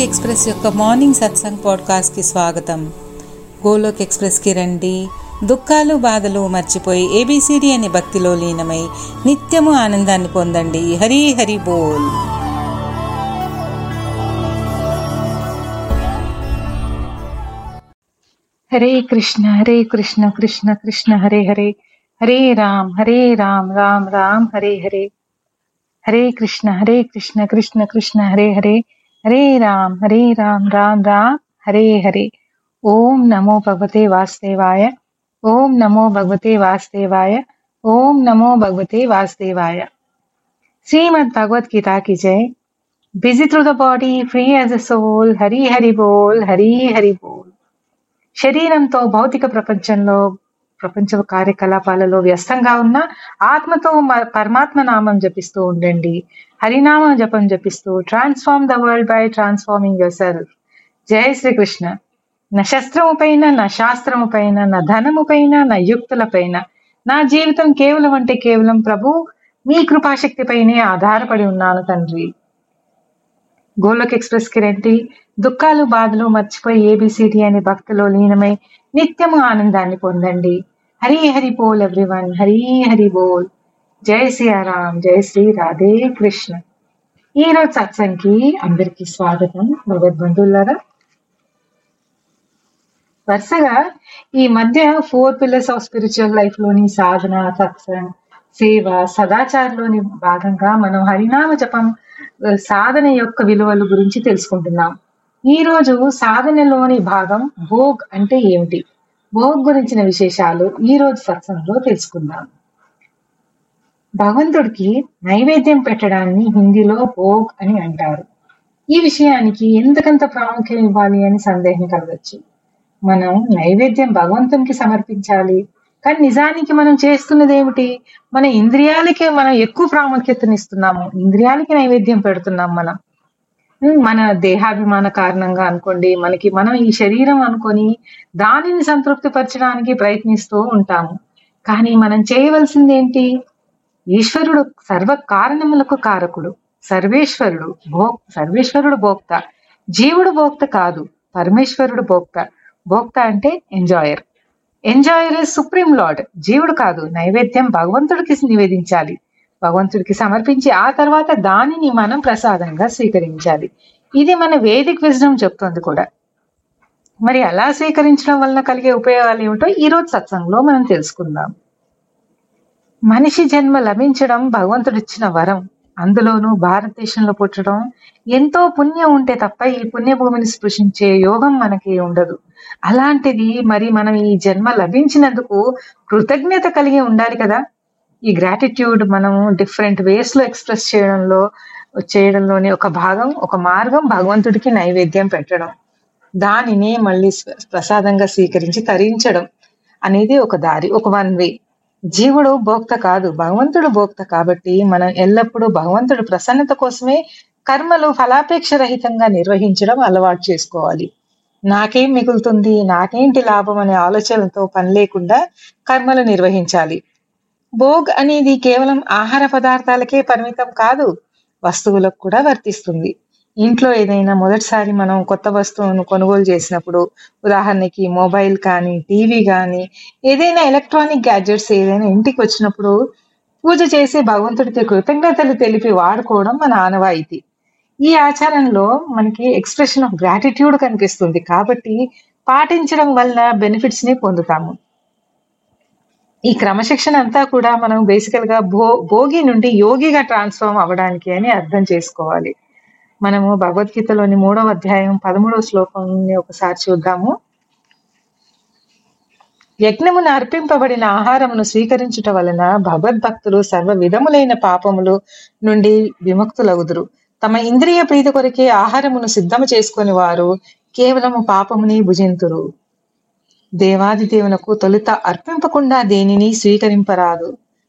Golok express యొక్క morning satsang పాడ్కాస్ట్కి స్వాగతం. గోలోక్ ఎక్స్ప్రెస్కి రండి. దుఃఖాలు బాధలు మర్చిపోయి ఏబిసిడి అనే భక్తిలో లీనమై నిత్యము ఆనందాన్ని పొందండి. హరి హరి బోల్. హరే కృష్ణ హరే కృష్ణ కృష్ణ కృష్ణ హరే హరే. హరే రామ్ హరే రామ్ రామ్ రామ్ హరే హరే. హరే కృష్ణ హరే కృష్ణ కృష్ణ కృష్ణ హరే హరే. హరే రామ్ హరే రామ్ రామ్ రామ్ హరే హరే ఓం నమో భగవతే వాసుదేవాయ ఓం నమో భగవతే వాసుదేవాయ ఓం నమో భగవతే వాసుదేవాయ శ్రీమద్ భగవద్గీత की जय busy through the body free as a soul Hari Hari బోల్ హరి హరి బోల్ శరీరంతో భౌతిక ప్రపంచంలో ప్రపంచ కార్యకలాపాలలో వ్యస్తంగా ఉన్న ఆత్మతో పరమాత్మ నామం జపిస్తూ ఉండండి. హరినామం జపం జపిస్తూ transform the world by transforming yourself జై శ్రీకృష్ణ. నా శస్త్రము పైన నా శాస్త్రము పైన నా ధనము పైన నా యుక్తుల పైన నా జీవితం కేవలం అంటే కేవలం ప్రభు మీ కృపాశక్తి పైనే ఆధారపడి ఉన్నాను తండ్రి. గోలోక్ ఎక్స్ప్రెస్కి రండి. దుఃఖాలు బాధలు మర్చిపోయి ఏబిసిడి అనే భక్తిలో లీనమై నిత్యము ఆనందాన్ని పొందండి. హరి హరి బోల్ ఎవ్రీవన్ హరి హరి బోల్. జై సియారాం జై శ్రీ రాధే కృష్ణ. ఈ రోజు సత్సంగ్కి అందరికీ స్వాగతం. భగవద్బంధువులారా వరుసగా ఈ మధ్య ఫోర్ పిల్లర్స్ ఆఫ్ స్పిరిచువల్ లైఫ్లోని సాధన సత్సంగ్ సేవ సదాచారంలోని భాగంగా మనం హరినామ జపం సాధన యొక్క విలువల గురించి తెలుసుకుంటున్నాం. ఈ రోజు సాధనలోని భాగం భోగ్ అంటే ఏమిటి? భోగ్ గురించిన విశేషాలు ఈ రోజు సత్సంగంలో తెలుసుకుందాం. భగవంతుడికి నైవేద్యం పెట్టడాన్ని హిందీలో భోగ్ అని అంటారు. ఈ విషయానికి ఎంతకంత ప్రాముఖ్యం ఇవ్వాలి అని సందేహం కలగచ్చు. మనం నైవేద్యం భగవంతునికి సమర్పించాలి. కానీ నిజానికి మనం చేస్తున్నది ఏమిటి? మన ఇంద్రియాలకే మనం ఎక్కువ ప్రాముఖ్యతనిస్తున్నాము. ఇంద్రియాలకి నైవేద్యం పెడుతున్నాం మనం. మన దేహాభిమాన కారణంగా అనుకోండి మనకి మనం ఈ శరీరం అనుకొని దానిని సంతృప్తి పరచడానికి ప్రయత్నిస్తూ ఉంటాము. కానీ మనం చేయవలసింది ఏంటి? ఈశ్వరుడు సర్వ కారణములకు కారకుడు. సర్వేశ్వరుడు భో సర్వేశ్వరుడు భోక్త. జీవుడు భోక్త కాదు పరమేశ్వరుడు భోక్త. భోక్త అంటే enjoyer. Enjoyer is supreme lord. జీవుడు కాదు నైవేద్యం భగవంతుడికి నివేదించాలి. భగవంతుడికి సమర్పించి ఆ తర్వాత దానిని మనం ప్రసాదంగా స్వీకరించాలి. ఇది మన వేదిక్ విజ్డమ్ చెప్తుంది కూడా. మరి అలా స్వీకరించడం వలన కలిగే ఉపయోగాలు ఏమిటో ఈ రోజు సత్సంగంలో మనం తెలుసుకుందాం. మనిషి జన్మ లభించడం భగవంతుడిచ్చిన వరం అందులోనూ భారతదేశంలో పుట్టడం ఎంతో పుణ్యం ఉంటే తప్ప ఈ పుణ్యభూమిని స్పృశించే యోగం మనకి ఉండదు. అలాంటిది మరి మనం ఈ జన్మ లభించినందుకు కృతజ్ఞత కలిగి ఉండాలి కదా? ఈ గ్రాటిట్యూడ్ మనము డిఫరెంట్ వేస్లో ఎక్స్ప్రెస్ చేయడంలో చేయడంలోని ఒక భాగం ఒక మార్గం భగవంతుడికి నైవేద్యం పెట్టడం. దానిని మళ్ళీ ప్రసాదంగా స్వీకరించి తరించడం అనేది ఒక దారి ఒక వన్ వే జీవుడు భోక్త కాదు భగవంతుడు భోక్త కాబట్టి మనం ఎల్లప్పుడూ భగవంతుడు ప్రసన్నత కోసమే కర్మలు ఫలాపేక్ష రహితంగా నిర్వహించడం అలవాటు చేసుకోవాలి. నాకేం మిగులుతుంది నాకేంటి లాభం అనే ఆలోచనలతో పని లేకుండా కర్మలు నిర్వహించాలి. భోగ్ అనేది కేవలం ఆహార పదార్థాలకే పరిమితం కాదు వస్తువులకు కూడా వర్తిస్తుంది. ఇంట్లో ఏదైనా మొదటిసారి మనం కొత్త వస్తువును కొనుగోలు చేసినప్పుడు ఉదాహరణకి మొబైల్ కానీ టీవీ కానీ ఏదైనా ఎలక్ట్రానిక్ గ్యాడ్జెట్స్ ఏదైనా ఇంటికి వచ్చినప్పుడు పూజ చేసి భగవంతుడికి కృతజ్ఞతలు తెలిపి వాడుకోవడం మన ఆనవాయితీ ఈ ఆచారంలో మనకి ఎక్స్ప్రెషన్ ఆఫ్ గ్రాటిట్యూడ్ కనిపిస్తుంది కాబట్టి పాటించడం వల్ల బెనిఫిట్స్ని పొందుతాము. ఈ క్రమశిక్షణ అంతా కూడా మనం బేసికల్గా భో భోగి నుండి యోగిగా ట్రాన్స్ఫార్మ్ అవ్వడానికి అని అర్థం చేసుకోవాలి. మనము భగవద్గీతలోని మూడవ అధ్యాయం పదమూడవ శ్లోకంని ఒకసారి చూద్దాము. యజ్ఞమును అర్పింపబడిన ఆహారమును స్వీకరించుట వలన భగవద్భక్తులు సర్వ విధములైన పాపములు నుండి విముక్తులగుదురు. తమ ఇంద్రియ ప్రీతి కొరకే ఆహారమును సిద్ధము చేసుకుని వారు కేవలము పాపముని భుజింతురు. దేవాది దేవునకు తొలుత అర్పింపకుండా దేనిని స్వీకరింపరాదు.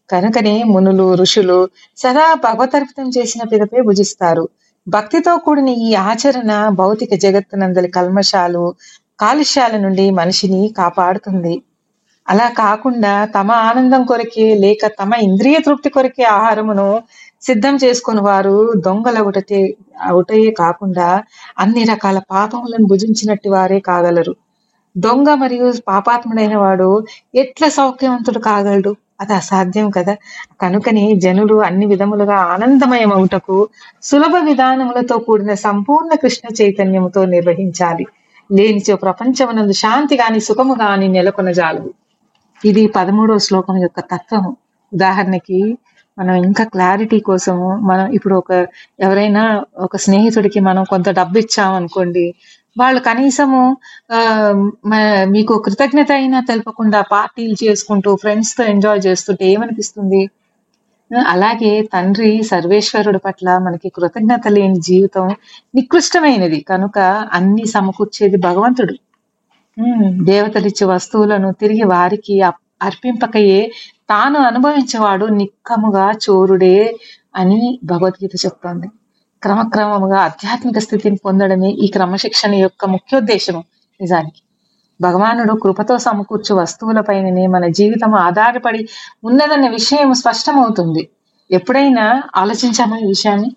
కనుకనే మునులు ఋషులు సదా భగవతర్పితం చేసిన పిదపే భుజిస్తారు. భక్తితో కూడిన ఈ ఆచరణ భౌతిక జగత్తునందలి కల్మషాలు కాలుష్యాల నుండి మనిషిని కాపాడుతుంది. అలా కాకుండా తమ ఆనందం కొరకే లేక తమ ఇంద్రియ తృప్తి కొరకే ఆహారమును సిద్ధం చేసుకుని వారు దొంగల ఒకటే ఒకటే కాకుండా అన్ని రకాల పాపములను భుజించినట్టు వారే కాగలరు. దొంగ మరియు పాపాత్ముడైన వాడు ఎట్లా సౌఖ్యవంతుడు కాగలడు? అది అసాధ్యం కదా. కనుకని జనులు అన్ని విధములుగా ఆనందమయమవుటకు సులభ విధానములతో కూడిన సంపూర్ణ కృష్ణ చైతన్యముతో నిర్వహించాలి. లేనిచో ప్రపంచమునందు శాంతి గాని సుఖము గాని నెలకొనజాలదు ఇది పదమూడవ శ్లోకం యొక్క తత్వము. ఉదాహరణకి మనం ఇంకా క్లారిటీ కోసము మనం ఇప్పుడు ఒక ఎవరైనా ఒక స్నేహితుడికి మనం కొంత డబ్బు ఇచ్చామనుకోండి వాళ్ళు కనీసము మ- మీకు కృతజ్ఞత అయినా తెలపకుండా పార్టీలు చేసుకుంటూ ఫ్రెండ్స్తో ఎంజాయ్ చేస్తుంటే ఏమనిపిస్తుంది? అలాగే తండ్రి సర్వేశ్వరుడు పట్ల మనకి కృతజ్ఞత లేని జీవితం నికృష్టమైనది. కనుక అన్ని సమకూర్చేది భగవంతుడు. దేవతలిచ్చే వస్తువులను తిరిగి వారికి అప్- అర్పింపకయే తాను అనుభవించేవాడు నిక్కముగా చోరుడే అని భగవద్గీత చెప్తోంది. క్రమక్రమముగా ఆధ్యాత్మిక స్థితిని పొందడమే ఈ క్రమశిక్షణ యొక్క ముఖ్యోద్దేశము నిజానికి. భగవానుడు కృపతో సమకూర్చు వస్తువులపైననే మన జీవితం ఆధారపడి ఉన్నదన్న విషయం స్పష్టమవుతుంది. ఎప్పుడైనా ఆలోచించామా ఈ విషయాన్ని?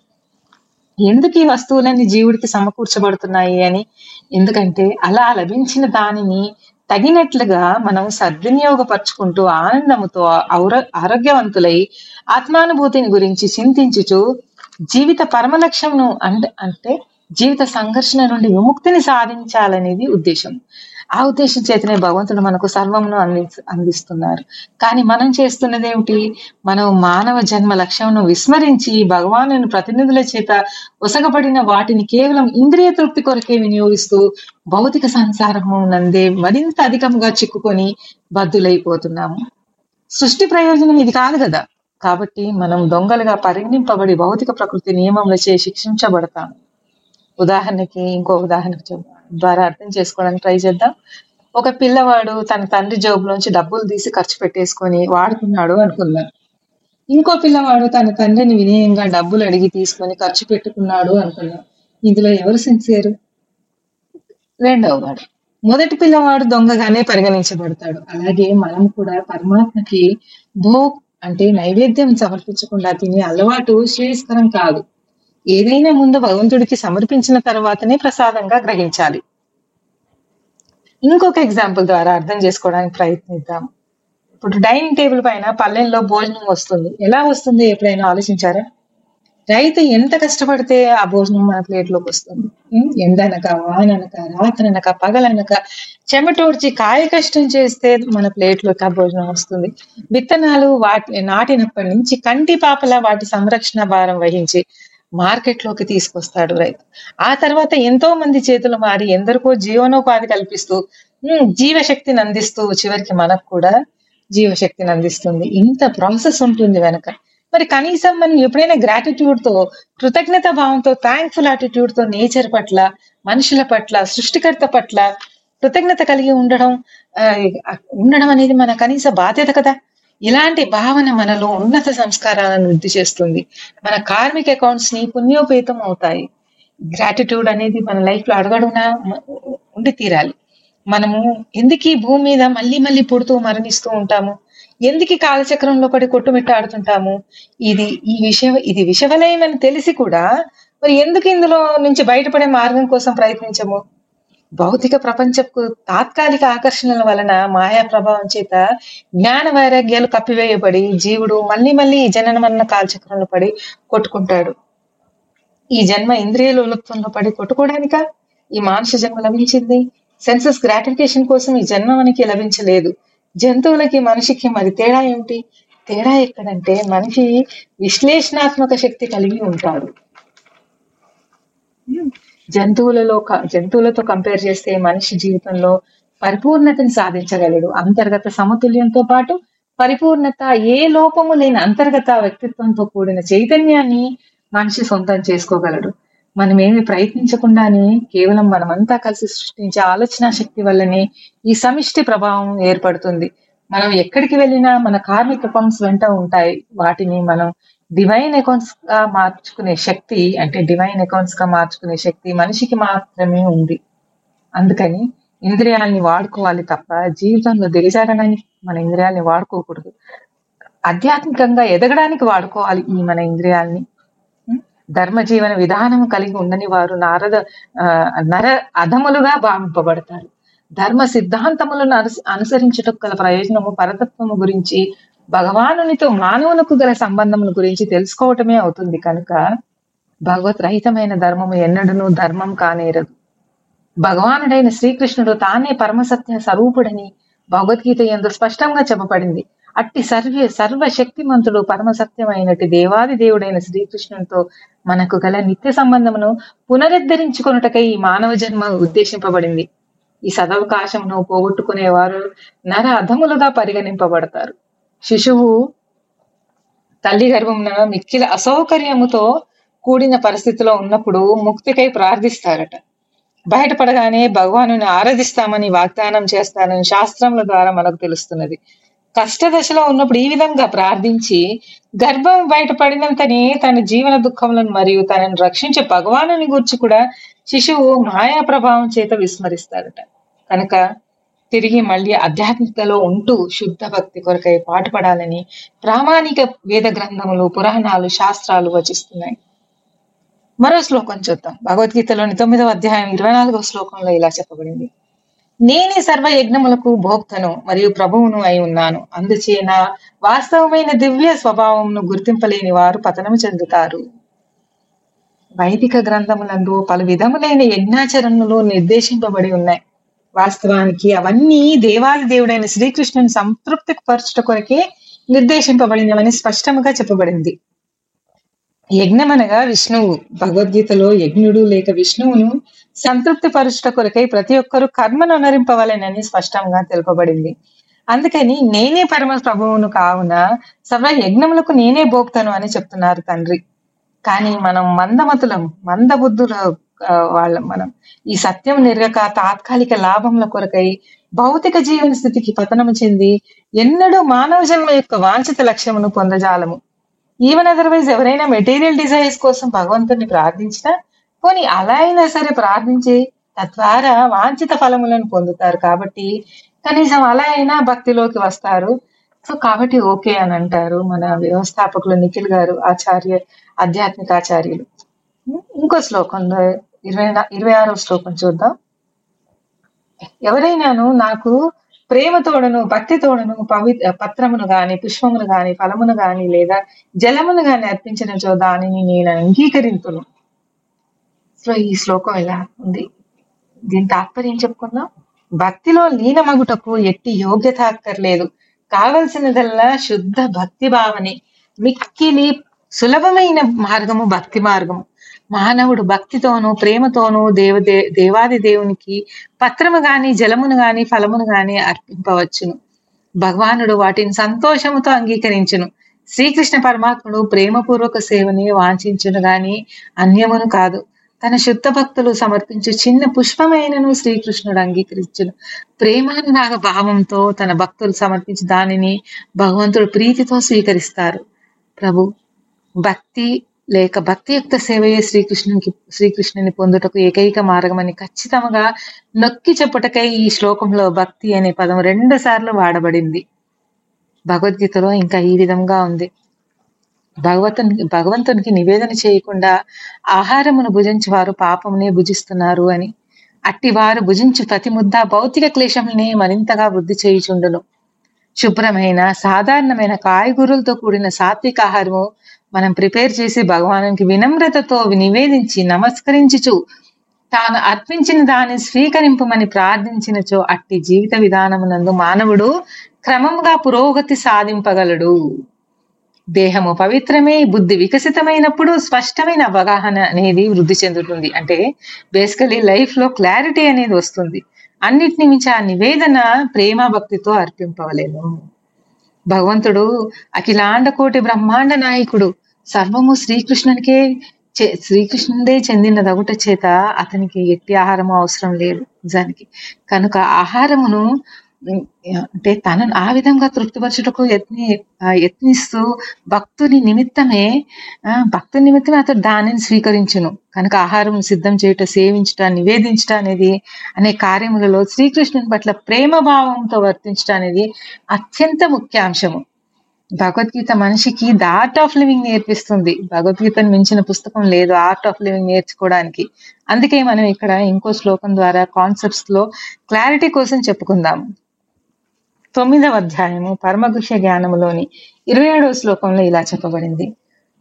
ఎందుకు ఈ వస్తువులన్నీ జీవుడికి సమకూర్చబడుతున్నాయి అని? ఎందుకంటే అలా లభించిన దానిని తగినట్లుగా మనం సద్వినియోగపరుచుకుంటూ ఆనందముతో ఔర- ఆరోగ్యవంతులై ఆత్మానుభూతిని గురించి చింతించుచు జీవిత పరమ లక్ష్యంను అంటే అంటే జీవిత సంఘర్షణ నుండి విముక్తిని సాధించాలనేది ఉద్దేశం. ఆ ఉద్దేశం చేతనే భగవంతుడు మనకు సర్వమును అంది అందిస్తున్నారు. కానీ మనం చేస్తున్నది ఏమిటి మనం మానవ జన్మ లక్ష్యంను విస్మరించి భగవాను ప్రతినిధుల చేత ఒసగబడిన వాటిని కేవలం ఇంద్రియ తృప్తి కొరకే వినియోగిస్తూ భౌతిక సంసారము నందే మరింత అధికంగా చిక్కుకొని బద్దులైపోతున్నాము సృష్టి ప్రయోజనం ఇది కాదు కదా? కాబట్టి మనం దొంగలుగా పరిగణింపబడి భౌతిక ప్రకృతి నియమములచే శిక్షించబడతాం. ఉదాహరణకి ఇంకో ఉదాహరణకు ద్వారా అర్థం చేసుకోవడానికి ట్రై చేద్దాం. ఒక పిల్లవాడు తన తండ్రి జేబులోంచి డబ్బులు తీసి ఖర్చు పెట్టేసుకొని వాడుకున్నాడు అనుకుందాం. ఇంకో పిల్లవాడు తన తండ్రిని వినయంగా డబ్బులు అడిగి తీసుకొని ఖర్చు పెట్టుకున్నాడు అనుకున్నాం ఇందులో ఎవరు సిన్సియరు రెండవ వాడు. మొదటి పిల్లవాడు దొంగగానే పరిగణించబడతాడు. అలాగే మనం కూడా పరమాత్మకి భో అంటే నైవేద్యం సమర్పించకుండా తినే అలవాటు శ్రేయస్కరం కాదు. ఏదైనా ముందు భగవంతుడికి సమర్పించిన తర్వాతనే ప్రసాదంగా గ్రహించాలి. ఇంకొక ఎగ్జాంపుల్ ద్వారా అర్థం చేసుకోవడానికి ప్రయత్నిద్దాం. ఇప్పుడు డైనింగ్ టేబుల్ పైన పల్లెల్లో భోజనం వస్తుంది. ఎలా వస్తుంది? ఎప్పుడైనా ఆలోచించారా? రైతు ఎంత కష్టపడితే ఆ భోజనం మన ప్లేట్లోకి వస్తుంది? ఎండనక వాననక రాత్రనక పగలనక చెమటోడ్చి కాయ కష్టం చేస్తే మన ప్లేట్లోకి ఆ భోజనం వస్తుంది. విత్తనాలు వాటి నాటినప్పటి నుంచి కంటి పాపల వాటి సంరక్షణ భారం వహించి మార్కెట్లోకి తీసుకొస్తాడు రైతు. ఆ తర్వాత ఎంతో మంది చేతులు మారి ఎందరికో జీవనోపాధి కల్పిస్తూ జీవశక్తిని అందిస్తూ చివరికి మనకు కూడా జీవశక్తిని అందిస్తుంది. ఇంత ప్రాసెస్ ఉంటుంది వెనక. మరి కనీసం మనం ఎప్పుడైనా గ్రాటిట్యూడ్తో కృతజ్ఞత భావంతో థ్యాంక్ఫుల్ యాటిట్యూడ్తో నేచర్ పట్ల మనుషుల పట్ల సృష్టికర్త పట్ల కృతజ్ఞత కలిగి ఉండడం ఉండడం అనేది మన కనీస బాధ్యత కదా. ఇలాంటి భావన మనలో ఉన్నత సంస్కారాలను వృద్ధి చేస్తుంది. మన కార్మిక అకౌంట్స్ని పుణ్యోపేతం అవుతాయి. గ్రాటిట్యూడ్ అనేది మన లైఫ్లో అడగడునా ఉండి తీరాలి. మనము ఎందుకు ఈ భూమి మీద మళ్ళీ మళ్ళీ పుడుతూ మరణిస్తూ ఉంటాము? ఎందుకు ఈ కాలచక్రంలో పడి కొట్టుమిట్టాడుతుంటాము ఇది ఈ విషయ ఇది విషవలయం అని తెలిసి కూడా మరి ఎందుకు ఇందులో నుంచి బయటపడే మార్గం కోసం ప్రయత్నించము? భౌతిక ప్రపంచపు తాత్కాలిక ఆకర్షణల వలన మాయా ప్రభావం చేత జ్ఞాన వైరాగ్యాలు కప్పివేయబడి జీవుడు మళ్ళీ మళ్ళీ ఈ జనన మరణ కాలచక్రంలో పడి కొట్టుకుంటాడు. ఈ జన్మ ఇంద్రియ లోలత్వంలో పడి కొట్టుకోవడానిక ఈ మానుష జన్మ లభించింది? సెన్సస్ గ్రాటిఫికేషన్ కోసం ఈ జన్మ మనకి లభించలేదు. జంతువులకి మనిషికి మరి తేడా ఏమిటి? తేడా ఎక్కడంటే మనిషి విశ్లేషణాత్మక శక్తి కలిగి ఉంటాడు. జంతువులలో జంతువులతో కంపేర్ చేస్తే మనిషి జీవితంలో పరిపూర్ణతని సాధించగలడు. అంతర్గత సమతుల్యంతో పాటు పరిపూర్ణత ఏ లోపము లేని అంతర్గత వ్యక్తిత్వంతో కూడిన చైతన్యాన్ని మనిషి సొంతం చేసుకోగలడు. మనం ఏమి ప్రయత్నించకుండానే కేవలం మనమంతా కలిసి సృష్టించే ఆలోచన శక్తి వల్లనే ఈ సమిష్టి ప్రభావం ఏర్పడుతుంది. మనం ఎక్కడికి వెళ్ళినా మన కార్మిక అకౌంట్స్ వెంట ఉంటాయి. వాటిని మనం డివైన్ అకౌంట్స్గా మార్చుకునే శక్తి అంటే డివైన్ అకౌంట్స్గా మార్చుకునే శక్తి మనిషికి మాత్రమే ఉంది. అందుకని ఇంద్రియాల్ని వాడుకోవాలి తప్ప జీవితంలో దిగజారడానికి మన ఇంద్రియాల్ని వాడుకోకూడదు. ఆధ్యాత్మికంగా ఎదగడానికి వాడుకోవాలి ఈ మన ఇంద్రియాల్ని. ధర్మజీవన ధర్మ జీవన విధానం కలిగి ఉండని వారు నారద నర అధములుగా భావింపబడతారు. ధర్మ సిద్ధాంతములను అనుస అనుసరించుటకు గల ప్రయోజనము పరతత్వము గురించి భగవానునితో మానవునకు గల సంబంధముల గురించి తెలుసుకోవటమే అవుతుంది కనుక భగవత్ రహితమైన ధర్మము ఎన్నడూనూ ధర్మం కానేరదు. భగవానుడైన శ్రీకృష్ణుడు తానే పరమసత్య స్వరూపుడని భగవద్గీత ఎందు స్పష్టంగా చెప్పబడింది. అట్టి సర్వ సర్వశక్తిమంతుడు పరమసత్యమైనటి దేవాది దేవుడైన శ్రీకృష్ణునితో మనకు గల నిత్య సంబంధమును పునరుద్ధరించుకొనుటకై ఈ మానవ జన్మ ఉద్దేశింపబడింది. ఈ సదవకాశమును పోగొట్టుకునేవారు నర అధములుగా పరిగణింపబడతారు. శిశువు తల్లి గర్భమున మిక్కిల అసౌకర్యముతో కూడిన పరిస్థితిలో ఉన్నప్పుడు ముక్తికై ప్రార్థిస్తారట. బయటపడగానే భగవానుని ఆరాధిస్తామని వాగ్దానం చేస్తానని శాస్త్రముల ద్వారా మనకు తెలుస్తున్నది. కష్ట దశలో ఉన్నప్పుడు ఈ విధంగా ప్రార్థించి గర్భం బయటపడినంతనే తన జీవన దుఃఖములను మరియు తనను రక్షించే భగవానుని గురించి కూడా శిశువు మాయా ప్రభావం చేత విస్మరిస్తాడట. కనుక తిరిగి మళ్ళీ ఆధ్యాత్మికలో ఉంటూ శుద్ధ భక్తి కొరకై పాటుపడాలని ప్రామాణిక వేద గ్రంథములు పురాణాలు శాస్త్రాలు వచిస్తున్నాయి. మరో శ్లోకం చూద్దాం. భగవద్గీతలోని తొమ్మిదవ అధ్యాయం ఇరవై నాలుగవ శ్లోకంలో ఇలా చెప్పబడింది. నేనే సర్వ యజ్ఞములకు భోక్తను మరియు ప్రభువును అయి ఉన్నాను. అందుచేన వాస్తవమైన దివ్య స్వభావమును గుర్తింపలేని వారు పతనము చెందుతారు. వైదిక గ్రంథములందు పలు విధములైన యజ్ఞాచరణలు నిర్దేశింపబడి ఉన్నాయి. వాస్తవానికి అవన్నీ దేవాది దేవుడైన శ్రీకృష్ణుని సంతృప్తి పరచుట కొరకే నిర్దేశింపబడినవని స్పష్టముగా చెప్పబడింది. యజ్ఞమనగా విష్ణువు. భగవద్గీతలో యజ్ఞుడు లేక విష్ణువును సంతృప్తి పరుచుట కొరకై ప్రతి ఒక్కరూ కర్మను అనరింపవలెనని స్పష్టంగా తెలుపబడింది. అందుకని నేనే పరమ ప్రభువును కావున సర్వ యజ్ఞములకు నేనే భోక్తను అని చెప్తున్నారు తండ్రి. కానీ మనం మందమతులం మందబుద్ధుల వాళ్ళం మనం. ఈ సత్యం నిరగక తాత్కాలిక లాభముల కొరకై భౌతిక జీవన స్థితికి పతనము చెంది ఎన్నడూ మానవ జన్మ యొక్క వాంఛిత లక్ష్యమును పొందజాలము. ఈవెన్ అదర్వైజ్ ఎవరైనా మెటీరియల్ డిజైర్స్ కోసం భగవంతుడిని ప్రార్థించినా పోనీ అలా అయినా సరే ప్రార్థించి తద్వారా వాంఛిత ఫలములను పొందుతారు కాబట్టి కనీసం అలా అయినా భక్తిలోకి వస్తారు. సో కాబట్టి ఓకే అని అంటారు మన వ్యవస్థాపకులు నిఖిల్ గారు ఆచార్య ఆధ్యాత్మిక ఆచార్యులు ఇంకో శ్లోకంలో ఇరవై ఇరవై ఆరో శ్లోకం చూద్దాం. ఎవరైనాను నాకు ప్రేమతోడను భక్తితోడను పవి పత్రమును గాని పుష్పమును గాని ఫలమును గాని లేదా జలమును గాని అర్పించినచో దానిని నేను అంగీకరింతును. సో ఈ శ్లోకం ఎలా ఉంది? దీని తాత్పర్యం చెప్పుకుందాం. భక్తిలో లీనమగుటకు ఎట్టి యోగ్యత అక్కర్లేదు. కావలసినదల్లా శుద్ధ భక్తి భావనే. మిక్కిలి సులభమైన మార్గము భక్తి మార్గము. మానవుడు భక్తితోనూ ప్రేమతోనూ దేవదే దేవాది దేవునికి పత్రము గాని జలమును గాని ఫలమును గాని అర్పింపవచ్చును. భగవానుడు వాటిని సంతోషముతో అంగీకరించును. శ్రీకృష్ణ పరమాత్ముడు ప్రేమపూర్వక సేవని వాంఛించును గాని అన్యమును కాదు. తన శుద్ధ భక్తులు సమర్పించు చిన్న పుష్పమైనను శ్రీకృష్ణుడు అంగీకరించును. ప్రేమానురాగ భావంతో తన భక్తులు సమర్పించి దానిని భగవంతుడు ప్రీతితో స్వీకరిస్తారు. ప్రభు భక్తి లేక భక్తియుక్త సేవయే శ్రీకృష్ణునికి శ్రీకృష్ణుని పొందుటకు ఏకైక మార్గమని ఖచ్చితంగా నొక్కి చెప్పుటకై ఈ శ్లోకంలో భక్తి అనే పదం రెండు సార్లు వాడబడింది. భగవద్గీతలో ఇంకా ఈ విధంగా ఉంది. భగవతునికి భగవంతునికి నివేదన చేయకుండా ఆహారమును భుజించి వారు పాపమునే భుజిస్తున్నారు అని. అట్టి వారు భుజించు ప్రతి ముద్ద భౌతిక క్లేశములనే మరింతగా వృద్ధి చేయుచుండును. శుభ్రమైన సాధారణమైన కాయగూరలతో కూడిన సాత్విక ఆహారము మనం ప్రిపేర్ చేసి భగవానునికి వినమ్రతతో నివేదించి నమస్కరించుచు తాను అర్పించిన దాన్ని స్వీకరింపమని ప్రార్థించినచో అట్టి జీవిత విధానమునందు మానవుడు క్రమముగా పురోగతి సాధింపగలడు. దేహము పవిత్రమే బుద్ధి వికసితమైనప్పుడు స్పష్టమైన అవగాహన అనేది వృద్ధి చెందుతుంది. అంటే బేసికలీ లైఫ్లో క్లారిటీ అనేది వస్తుంది. అన్నిటిని మించి ఆ నివేదన ప్రేమ భక్తితో అర్పింపవలేను భగవంతుడు అఖిలాండ కోటి బ్రహ్మాండ నాయకుడు. సర్వము శ్రీకృష్ణునికే చే- శ్రీకృష్ణుడే చెందిన దగుట చేత అతనికి ఎట్టి ఆహారము అవసరం లేదు నిజానికి. కనుక ఆహారమును అంటే తనను ఆ విధంగా తృప్తిపరచుటకు యత్ని యత్నిస్తూ భక్తుని నిమిత్తమే భక్తుని నిమిత్తమే అతడు దానిని స్వీకరించును. కనుక ఆహారం సిద్ధం చేయుట సేవించుట నివేదించుట అనేది అనే కార్యములలో శ్రీకృష్ణుని పట్ల ప్రేమ భావంతో వర్తించడం అనేది అత్యంత ముఖ్యాంశము భగవద్గీత మనిషికి ద ఆర్ట్ ఆఫ్ లివింగ్ నేర్పిస్తుంది. భగవద్గీతను మించిన పుస్తకం లేదు ఆర్ట్ ఆఫ్ లివింగ్ నేర్చుకోవడానికి. అందుకే మనం ఇక్కడ ఇంకో శ్లోకం ద్వారా కాన్సెప్ట్స్లో క్లారిటీ కోసం చెప్పుకుందాం. తొమ్మిదవ అధ్యాయము పరమగుష జ్ఞానములోని ఇరవై ఏడవ శ్లోకంలో ఇలా చెప్పబడింది.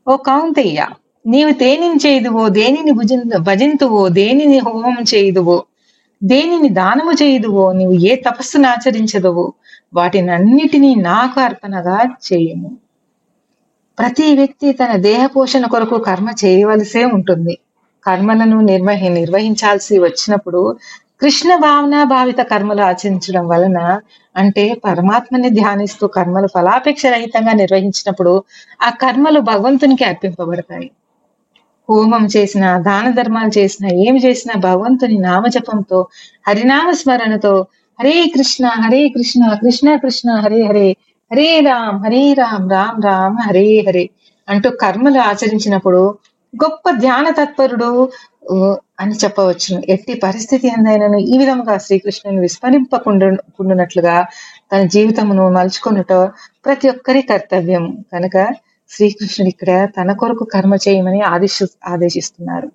ఓ కౌంతయ్య నీవు దేనిని చేయుదువో దేనిని భుజిం భజింతువో దేనిని హోమం చేయుదువో దేనిని దానము చేయుదువో నీవు ఏ తపస్సును ఆచరించదువో వాటినన్నిటినీ నాకు అర్పణగా చేయము. ప్రతి వ్యక్తి తన దేహ పోషణ కొరకు కర్మ చేయవలసే ఉంటుంది. కర్మలను నిర్వహి నిర్వహించాల్సి వచ్చినప్పుడు కృష్ణ భావన భావిత కర్మలు ఆచరించడం వలన అంటే పరమాత్మని ధ్యానిస్తూ కర్మలు ఫలాపేక్ష రహితంగా నిర్వహించినప్పుడు ఆ కర్మలు భగవంతునికి అర్పింపబడతాయి. హోమం చేసిన దాన ధర్మాలు చేసిన ఏమి చేసినా భగవంతుని నామజపంతో హరినామ స్మరణతో హరే కృష్ణ హరే కృష్ణ కృష్ణ కృష్ణ హరే హరే. హరే రామ్ హరే రామ్ రామ్ రామ్ హరే హరే. అంటూ కర్మలు ఆచరించినప్పుడు గొప్ప ధ్యాన తత్పరుడు అని చెప్పవచ్చు ఎట్టి పరిస్థితి ఎందైనాను ఈ విధముగా శ్రీకృష్ణుని విస్మరింపకుండునట్లుగా తన జీవితమును మలుచుకున్నట ప్రతి ఒక్కరి కర్తవ్యం. కనుక శ్రీకృష్ణుడు ఇక్కడ తన కొరకు కర్మ చేయమని ఆదేశ ఆదేశిస్తున్నారు.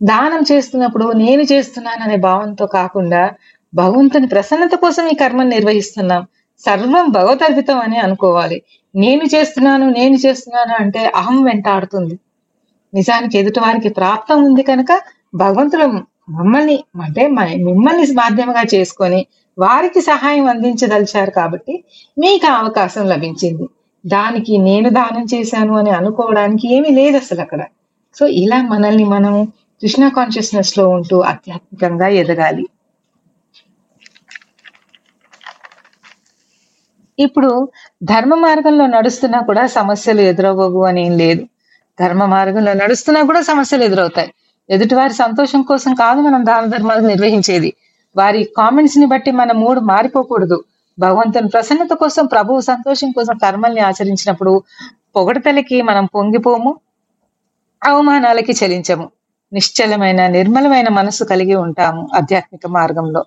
దానం చేస్తున్నప్పుడు నేను చేస్తున్నాననే భావంతో కాకుండా భగవంతుని ప్రసన్నత కోసం ఈ కర్మను నిర్వహిస్తున్నాం. సర్వం భగవదర్పితం అని అనుకోవాలి. నేను చేస్తున్నాను నేను చేస్తున్నాను అంటే అహం వెంటాడుతుంది. నిజానికి ఎదుటి వారికి ప్రాప్తం ఉంది కనుక భగవంతుడు మమ్మల్ని అంటే మిమ్మల్ని మాధ్యమంగా చేసుకొని వారికి సహాయం అందించదలిచారు కాబట్టి మీకు అవకాశం లభించింది. దానికి నేను దానం చేశాను అని అనుకోవడానికి ఏమీ లేదు అసలు అక్కడ. సో ఇలా మనల్ని మనం కృష్ణ కాన్షియస్నెస్లో ఉంటూ ఆధ్యాత్మికంగా ఎదగాలి. ఇప్పుడు ధర్మ మార్గంలో నడుస్తున్నా కూడా సమస్యలు ఎదురవ్వవు అని ఏం లేదు. ధర్మ మార్గంలో నడుస్తున్నా కూడా సమస్యలు ఎదురవుతాయి. ఎదుటివారి సంతోషం కోసం కాదు మనం దాన ధర్మాలు నిర్వహించేది. వారి కామెంట్స్ని బట్టి మన మూడు మారిపోకూడదు. భగవంతుని ప్రసన్నత కోసం ప్రభువు సంతోషం కోసం కర్మల్ని ఆచరించినప్పుడు పొగడతలకి మనం పొంగిపోము అవమానాలకి చలించము. నిశ్చలమైన నిర్మలమైన మనస్సు కలిగి ఉంటాము ఆధ్యాత్మిక మార్గంలో.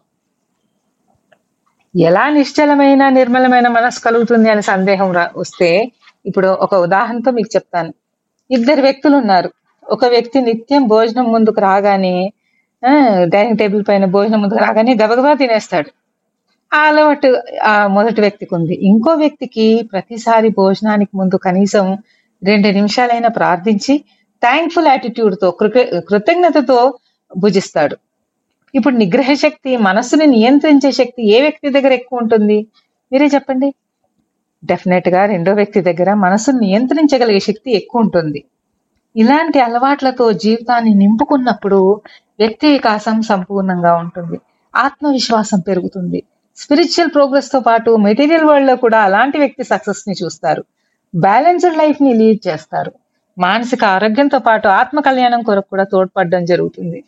ఎలా నిశ్చలమైన నిర్మలమైన మనస్సు కలుగుతుంది అనే సందేహం రా వస్తే ఇప్పుడు ఒక ఉదాహరణతో మీకు చెప్తాను. ఇద్దరు వ్యక్తులు ఉన్నారు. ఒక వ్యక్తి నిత్యం భోజనం ముందుకు రాగానే డైనింగ్ టేబుల్ పైన భోజనం ముందుకు రాగానే గబగబా తినేస్తాడు. ఆ అలవాటు ఆ మొదటి వ్యక్తికి ఉంది. ఇంకో వ్యక్తికి ప్రతిసారి భోజనానికి ముందు కనీసం రెండు నిమిషాలైనా ప్రార్థించి థ్యాంక్ఫుల్ యాటిట్యూడ్తో కృత- కృతజ్ఞతతో భుజిస్తాడు. ఇప్పుడు నిగ్రహ శక్తి మనస్సుని నియంత్రించే శక్తి ఏ వ్యక్తి దగ్గర ఎక్కువ ఉంటుంది? మీరే చెప్పండి. డెఫినెట్గా రెండో వ్యక్తి దగ్గర మనసును నియంత్రించగలిగే శక్తి ఎక్కువ ఉంటుంది. ఇలాంటి అలవాట్లతో జీవితాన్ని నింపుకున్నప్పుడు వ్యక్తి వికాసం సంపూర్ణంగా ఉంటుంది. ఆత్మవిశ్వాసం పెరుగుతుంది. స్పిరిచువల్ ప్రోగ్రెస్తో పాటు మెటీరియల్ వరల్డ్లో కూడా అలాంటి వ్యక్తి సక్సెస్ని చూస్తారు. బ్యాలెన్స్డ్ లైఫ్ని లీడ్ చేస్తారు. మానసిక ఆరోగ్యంతో పాటు ఆత్మ కళ్యాణం కొరకు కూడా తోడ్పడడం జరుగుతుంది.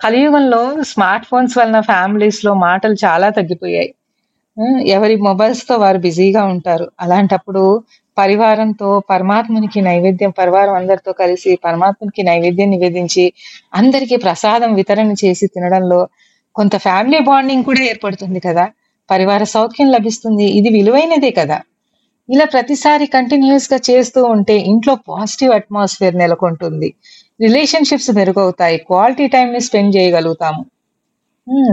కలియుగంలో స్మార్ట్ ఫోన్స్ వలన ఫ్యామిలీస్లో మాటలు చాలా తగ్గిపోయాయి. ఎవరి మొబైల్స్తో వారు బిజీగా ఉంటారు. అలాంటప్పుడు పరివారంతో పరమాత్మునికి నైవేద్యం పరివారం అందరితో కలిసి పరమాత్మునికి నైవేద్యం నివేదించి అందరికీ ప్రసాదం వితరణ చేసి తినడంలో కొంత ఫ్యామిలీ బాండింగ్ కూడా ఏర్పడుతుంది కదా. పరివార సౌఖ్యం లభిస్తుంది. ఇది విలువైనదే కదా. ఇలా ప్రతిసారి కంటిన్యూస్గా చేస్తూ ఉంటే ఇంట్లో పాజిటివ్ అట్మాస్ఫియర్ నెలకొంటుంది. రిలేషన్షిప్స్ మెరుగవుతాయి. క్వాలిటీ టైంని స్పెండ్ చేయగలుగుతాము.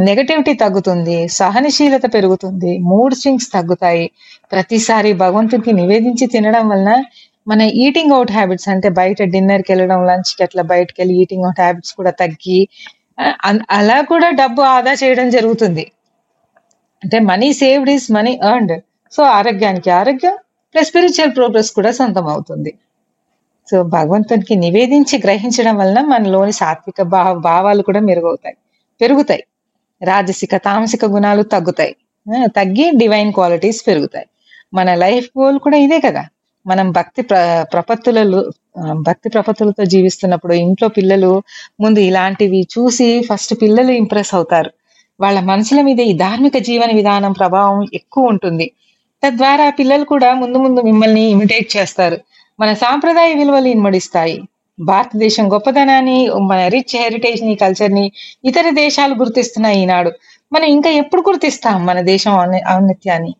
నెగటివిటీ తగ్గుతుంది. సహనశీలత పెరుగుతుంది. మూడ్ స్వింగ్స్ తగ్గుతాయి. ప్రతిసారి భగవంతుడికి నివేదించి తినడం వలన మన ఈటింగ్ అవుట్ హ్యాబిట్స్ అంటే బయట డిన్నర్కి వెళ్ళడం లంచ్కి అట్లా బయటకు వెళ్ళి ఈటింగ్ అవుట్ హ్యాబిట్స్ కూడా తగ్గి అలా కూడా డబ్బు ఆదా చేయడం జరుగుతుంది. అంటే money saved is money earned. So ఆరోగ్యానికి ఆరోగ్యం ప్లస్ స్పిరిచువల్ ప్రోగ్రెస్ కూడా సొంతం అవుతుంది సో భగవంతునికి నివేదించి గ్రహించడం వలన మనలోని సాత్విక భావ భావాలు కూడా మెరుగవుతాయి పెరుగుతాయి. రాజసిక తామసిక గుణాలు తగ్గుతాయి. తగ్గి డివైన్ క్వాలిటీస్ పెరుగుతాయి. మన లైఫ్ గోల్ కూడా ఇదే కదా. మనం భక్తి ప్ర ప్రపత్తులలో భక్తి ప్రపత్తులతో జీవిస్తున్నప్పుడు ఇంట్లో పిల్లలు ముందు ఇలాంటివి చూసి ఫస్ట్ పిల్లలు ఇంప్రెస్ అవుతారు. వాళ్ళ మనసుల మీద ఈ ధార్మిక జీవన విధానం ప్రభావం ఎక్కువ ఉంటుంది. తద్వారా పిల్లలు కూడా ముందు ముందు మిమ్మల్ని ఇమిటేట్ చేస్తారు. మన సాంప్రదాయ విలువలు ఇన్మడిస్తాయి. భారతదేశం గొప్పదనాన్ని మన రిచ్ హెరిటేజ్ని కల్చర్ని ఇతర దేశాలు గుర్తిస్తున్నాయి ఈనాడు. మనం ఇంకా ఎప్పుడు గుర్తిస్తాం మన దేశం ఔన్నత్యాన్ని?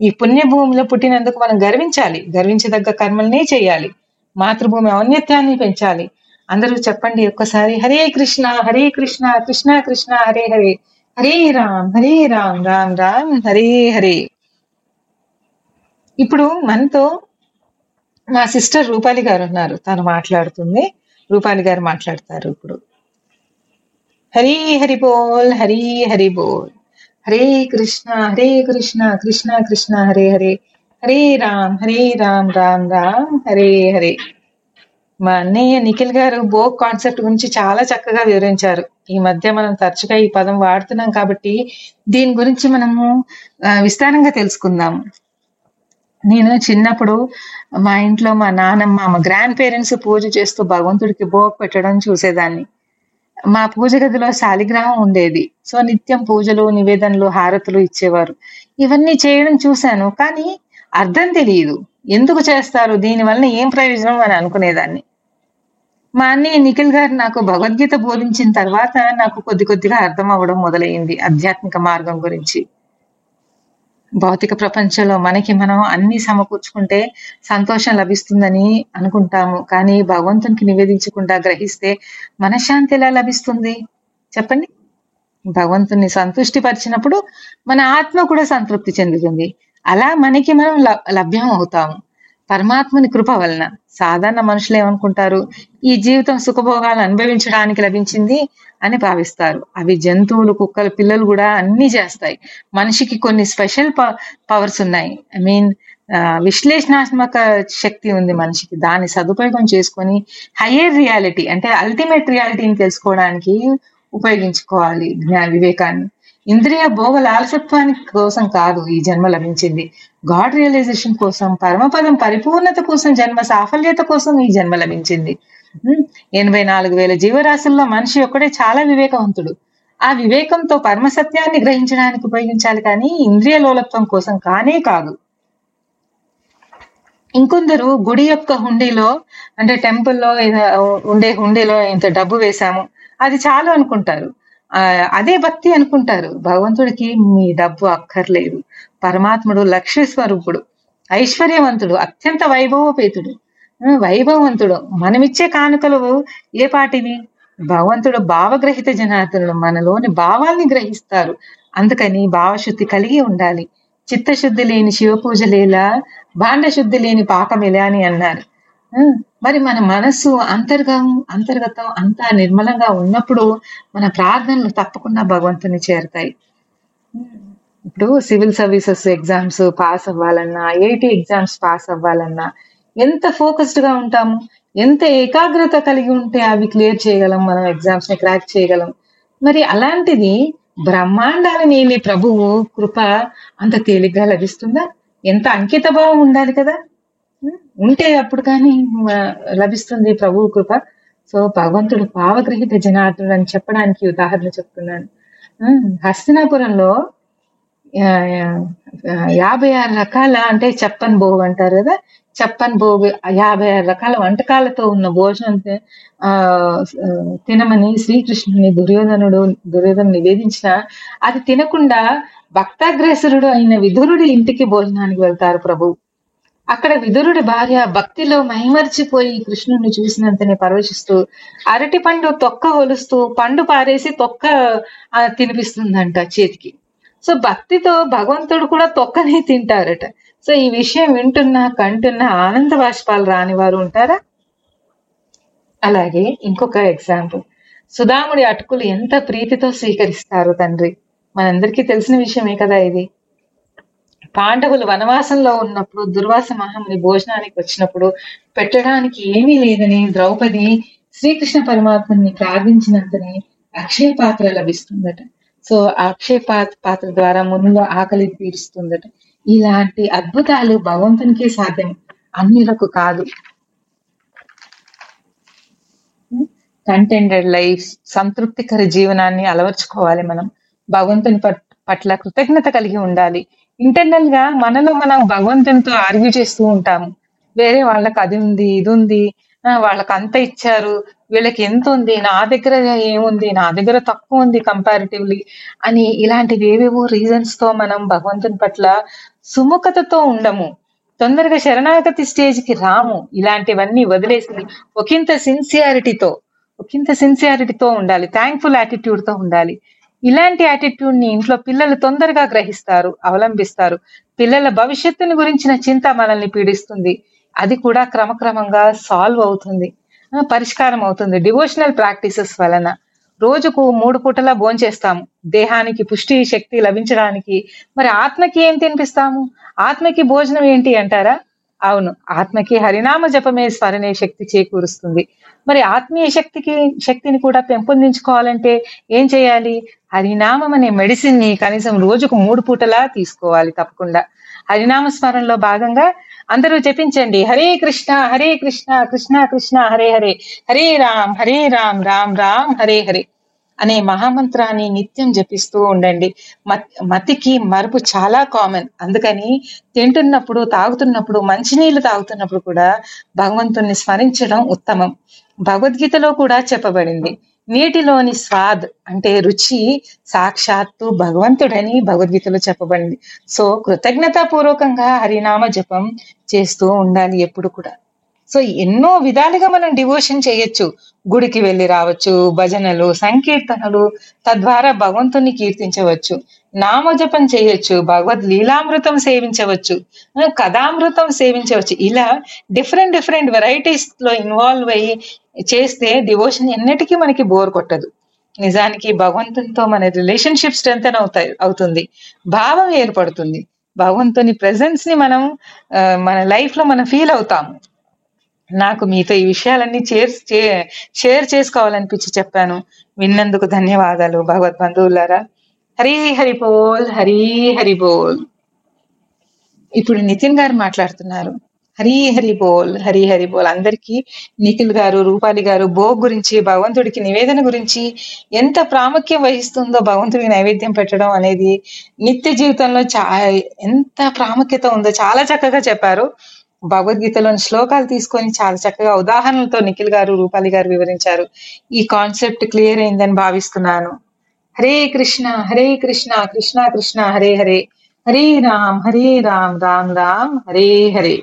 ఈ పుణ్యభూమిలో పుట్టినందుకు మనం గర్వించాలి. గర్వించదగ్గ కర్మల్నే చేయాలి. మాతృభూమి ఔన్నత్యాన్ని పెంచాలి. అందరూ చెప్పండి ఒక్కసారి హరే కృష్ణ హరే కృష్ణ కృష్ణ కృష్ణ హరే హరే హరే రామ్ హరే రామ్ రామ్ రామ్ హరే హరే. ఇప్పుడు మనతో మా సిస్టర్ రూపాలి గారు ఉన్నారు. తను మాట్లాడుతుంది. రూపాలి గారు మాట్లాడతారు ఇప్పుడు. హరి హరి బోల్ హరి హరి బోల్. హరే కృష్ణ హరే కృష్ణ కృష్ణ కృష్ణ హరే హరే. హరే రామ్ హరే రామ్ రామ్ రామ్ హరే హరే. మా అన్నయ్య నిఖిల్ గారు బోక్ కాన్సెప్ట్ గురించి చాలా చక్కగా వివరించారు. ఈ మధ్య మనం తరచుగా ఈ పదం వాడుతున్నాం కాబట్టి దీని గురించి మనము విస్తారంగా తెలుసుకుందాం. నేను చిన్నప్పుడు మా ఇంట్లో మా నానమ్మ మా గ్రాండ్ పేరెంట్స్ పూజ చేస్తూ భగవంతుడికి భోగ పెట్టడం చూసేదాన్ని. మా పూజ గదిలో శాలిగ్రామం ఉండేది. సో నిత్యం పూజలు నివేదనలు హారతులు ఇచ్చేవారు. ఇవన్నీ చేయడం చూశాను కానీ అర్థం తెలియదు. ఎందుకు చేస్తారు? దీని వలన ఏం ప్రయోజనం అని అనుకునేదాన్ని. మా అన్నయ్య నిఖిల్ గారు నాకు భగవద్గీత బోధించిన తర్వాత నాకు కొద్ది కొద్దిగా అర్థం అవ్వడం మొదలైంది ఆధ్యాత్మిక మార్గం గురించి. భౌతిక ప్రపంచంలో మనకి మనం అన్ని సమకూర్చుకుంటే సంతోషం లభిస్తుందని అనుకుంటాము. కానీ భగవంతునికి నివేదించకుండా గ్రహిస్తే మనశ్శాంతి ఎలా లభిస్తుంది? చెప్పండి. భగవంతుని సంతృష్టి పరిచినప్పుడు మన ఆత్మ కూడా సంతృప్తి చెందుతుంది. అలా మనకి మనం ల- లభ్యం అవుతాము పరమాత్మని కృప వలన. సాధారణ మనుషులు ఏమనుకుంటారు? ఈ జీవితం సుఖభోగాలు అనుభవించడానికి లభించింది అని భావిస్తారు. అవి జంతువులు కుక్కలు పిల్లలు కూడా అన్ని చేస్తాయి. మనిషికి కొన్ని స్పెషల్ పవర్స్ ఉన్నాయి. ఐ మీన్ విశ్లేషణాత్మక శక్తి ఉంది మనిషికి. దాన్ని సదుపయోగం చేసుకొని హయ్యర్ రియాలిటీ అంటే అల్టిమేట్ రియాలిటీని తెలుసుకోవడానికి ఉపయోగించుకోవాలి. జ్ఞాన వివేకాన్ని. ఇంద్రియ భోగ లాలసత్వానికి కోసం కాదు ఈ జన్మ లభించింది. గాడ్ రియలైజేషన్ కోసం పరమపదం పరిపూర్ణత కోసం జన్మ సాఫల్యత కోసం ఈ జన్మ లభించింది. ఎనభై నాలుగు వేల జీవరాశుల్లో మనిషి ఒక్కడే చాలా వివేకవంతుడు. ఆ వివేకంతో పరమ సత్యాన్ని గ్రహించడానికి ఉపయోగించాలి కానీ ఇంద్రియ లోలత్వం కోసం కానే కాదు. ఇంకొందరు గుడి యొక్క హుండీలో అంటే టెంపుల్లో ఏదో ఉండే హుండీలో ఇంత డబ్బు వేశాము. అది చాలు అనుకుంటారు. అదే భక్తి అనుకుంటారు. భగవంతుడికి మీ డబ్బు అక్కర్లేదు. పరమాత్ముడు లక్ష్మీ స్వరూపుడు ఐశ్వర్యవంతుడు అత్యంత వైభవపేతుడు. వైభవవంతుడు. మనమిచ్చే కానుకలు ఏ పాటివి భగవంతుడు భావగ్రహిత జనార్దనుడు మనలోని భావాల్ని గ్రహిస్తారు. అందుకని భావశుద్ధి కలిగి ఉండాలి. చిత్తశుద్ధి లేని శివ పూజలేలా భాండ శుద్ధి లేని పాకమిలా అని అన్నారు. మరి మన మనస్సు అంతర్గం అంతర్గతం అంతా నిర్మలంగా ఉన్నప్పుడు మన ప్రార్థనలు తప్పకుండా భగవంతుని చేరుతాయి. ఇప్పుడు సివిల్ సర్వీసెస్ ఎగ్జామ్స్ పాస్ అవ్వాలన్నా ఐఐటి ఎగ్జామ్స్ పాస్ అవ్వాలన్నా ఎంత ఫోకస్డ్గా ఉంటాము ఎంత ఏకాగ్రత కలిగి ఉంటే అవి క్లియర్ చేయగలం మనం ఎగ్జామ్స్ని క్రాక్ చేయగలం. మరి అలాంటిది బ్రహ్మాండాన్ని నేలి ప్రభువు కృప అంత తేలిగ్గా లభిస్తుందా? ఎంత అంకిత భావం ఉండాలి కదా? ఉంటే అప్పుడు కానీ లభిస్తుంది ప్రభువు కృప. సో భగవంతుడు పావగ్రహిత జనార్దుడు అని చెప్పడానికి ఉదాహరణ చెప్తున్నాను. హస్తినాపురంలో యాభై ఆరు రకాల అంటే చెప్పని భోగు అంటారు కదా? చెప్పని భోగు యాభై ఆరు రకాల వంటకాలతో ఉన్న భోజనం ఆ తినమని శ్రీకృష్ణుని దుర్యోధనుడు దుర్యోధను నివేదించిన అది తినకుండా భక్తాగ్రేసరుడు అయిన విధురుడి ఇంటికి భోజనానికి వెళ్తారు ప్రభు అక్కడ విదురుడి భార్య భక్తిలో మైమర్చిపోయి కృష్ణుని చూసినంతనే పరవశిస్తూ అరటి పండు తొక్క ఒలుస్తూ పండు పారేసి తొక్క తినిపిస్తుందంట చేతికి. సో భక్తితో భగవంతుడు కూడా తొక్కనే తింటారట. సో ఈ విషయం వింటున్నా కంటున్నా ఆనంద బాష్పాలు రాని వారు ఉంటారా? అలాగే ఇంకొక ఎగ్జాంపుల్. సుధాముడి అటుకులు ఎంత ప్రీతితో స్వీకరిస్తారు తండ్రి. మనందరికీ తెలిసిన విషయమే కదా ఇది. పాండవులు వనవాసంలో ఉన్నప్పుడు దుర్వాస మహాముని భోజనానికి వచ్చినప్పుడు పెట్టడానికి ఏమీ లేదని ద్రౌపది శ్రీకృష్ణ పరమాత్మని ప్రార్థించినంతనే అక్షయ పాత్ర లభిస్తుందట. సో అక్షయ పాత్ర ద్వారా మునులో ఆకలి తీరుస్తుందట. ఇలాంటి అద్భుతాలు భగవంతునికే సాధ్యం. అన్యులకు కాదు. కంటెండెడ్ లైఫ్ సంతృప్తికర జీవనాన్ని అలవర్చుకోవాలి మనం. భగవంతుని పట్- పట్ల కృతజ్ఞత కలిగి ఉండాలి. ఇంటర్నల్గా మనలో మనం భగవంతునితో ఆర్గ్యూ చేస్తూ ఉంటాము. వేరే వాళ్ళకి అది ఉంది ఇది ఉంది వాళ్ళకి అంత ఇచ్చారు వీళ్ళకి ఎంత ఉంది నా దగ్గర ఏముంది నా దగ్గర తక్కువ ఉంది కంపారిటివ్లీ అని ఇలాంటివి ఏవేవో రీజన్స్తో మనం భగవంతుని పట్ల సుముఖతతో ఉండము. తొందరగా శరణాగతి స్టేజ్కి రాము. ఇలాంటివన్నీ వదిలేసి ఒకంత సిన్సియారిటీతో ఒకంత సిన్సియారిటీతో ఉండాలి. థ్యాంక్ఫుల్ యాటిట్యూడ్తో ఉండాలి. ఇలాంటి యాటిట్యూడ్ని ఇంట్లో పిల్లలు తొందరగా గ్రహిస్తారు అవలంబిస్తారు. పిల్లల భవిష్యత్తుని గురించిన చింత మనల్ని పీడిస్తుంది. అది కూడా క్రమక్రమంగా సాల్వ్ అవుతుంది. పరిష్కారం అవుతుంది. డివోషనల్ ప్రాక్టీసెస్ వలన. రోజుకు మూడు పూటలా భోంచేస్తాము దేహానికి పుష్టి శక్తి లభించడానికి. మరి ఆత్మకి ఏం తినిపిస్తాము? ఆత్మకి భోజనం ఏంటి అంటారా? అవును ఆత్మకి హరినామ జపమే స్మరణే శక్తి చేకూరుస్తుంది. మరి ఆత్మీయ శక్తికి శక్తిని కూడా పెంపొందించుకోవాలంటే ఏం చేయాలి? హరినామం అనే మెడిసిన్ని కనీసం రోజుకు మూడు పూటలా తీసుకోవాలి తప్పకుండా. హరినామ స్మరణలో భాగంగా అందరూ జపించండి. హరే కృష్ణ హరే కృష్ణ కృష్ణ కృష్ణ హరే హరే. హరే రామ్ హరే రామ్ రామ్ రామ్ హరే హరే. అనే మహామంత్రాన్ని నిత్యం జపిస్తూ ఉండండి. మత్- మతికి మరుపు చాలా కామన్ అందుకని తింటున్నప్పుడు తాగుతున్నప్పుడు మంచినీళ్ళు తాగుతున్నప్పుడు కూడా భగవంతుణ్ణి స్మరించడం ఉత్తమం. భగవద్గీతలో కూడా చెప్పబడింది. నీటిలోని స్వాద్ అంటే రుచి సాక్షాత్తు భగవంతుడని భగవద్గీతలో చెప్పబడింది. సో కృతజ్ఞతాపూర్వకంగా హరినామ జపం చేస్తూ ఉండాలి ఎప్పుడు కూడా. సో ఎన్నో విధాలుగా మనం డివోషన్ చేయొచ్చు. గుడికి వెళ్ళి రావచ్చు భజనలు సంకీర్తనలు తద్వారా భగవంతుని కీర్తించవచ్చు. నామజపం చేయొచ్చు భగవద్ లీలామృతం సేవించవచ్చు కథామృతం సేవించవచ్చు. ఇలా డిఫరెంట్ డిఫరెంట్ వెరైటీస్లో ఇన్వాల్వ్ అయ్యి చేస్తే డివోషన్ ఎన్నటికీ మనకి బోర్ కొట్టదు. నిజానికి భగవంతునితో మన రిలేషన్షిప్ స్ట్రెంగ్ అవుతాయి అవుతుంది. భావం ఏర్పడుతుంది. భగవంతుని ప్రెజెన్స్ని మనం మన లైఫ్లో మనం ఫీల్ అవుతాము. నాకు మీతో ఈ విషయాలన్నీ షేర్ చే- షేర్ చేసుకోవాలనిపించి చెప్పాను. విన్నందుకు ధన్యవాదాలు భగవద్ బంధువులారా. హరి హరి బోల్ హరి హరి బోల్. ఇప్పుడు నితిన్ గారు మాట్లాడుతున్నారు. హరి హరి బోల్ హరి హరి బోల్. అందరికీ నిఖిల్ గారు రూపాలి గారు భోగ్ గురించి భగవంతుడికి నివేదన గురించి ఎంత ప్రాముఖ్యం వహిస్తుందో భగవంతుడికి నైవేద్యం పెట్టడం అనేది నిత్య జీవితంలో చా ఎంత ప్రాముఖ్యత ఉందో చాలా చక్కగా చెప్పారు. భగవద్గీతలోని శ్లోకాలు తీసుకొని చాలా చక్కగా ఉదాహరణలతో నిఖిల్ గారు రూపాలి గారు వివరించారు. ఈ కాన్సెప్ట్ క్లియర్ అయిందని భావిస్తున్నాను. హరే కృష్ణ హరే కృష్ణ కృష్ణ కృష్ణ హరే హరే. హరే రామ్ హరే రామ్ రామ్ రామ్ హరే హరే.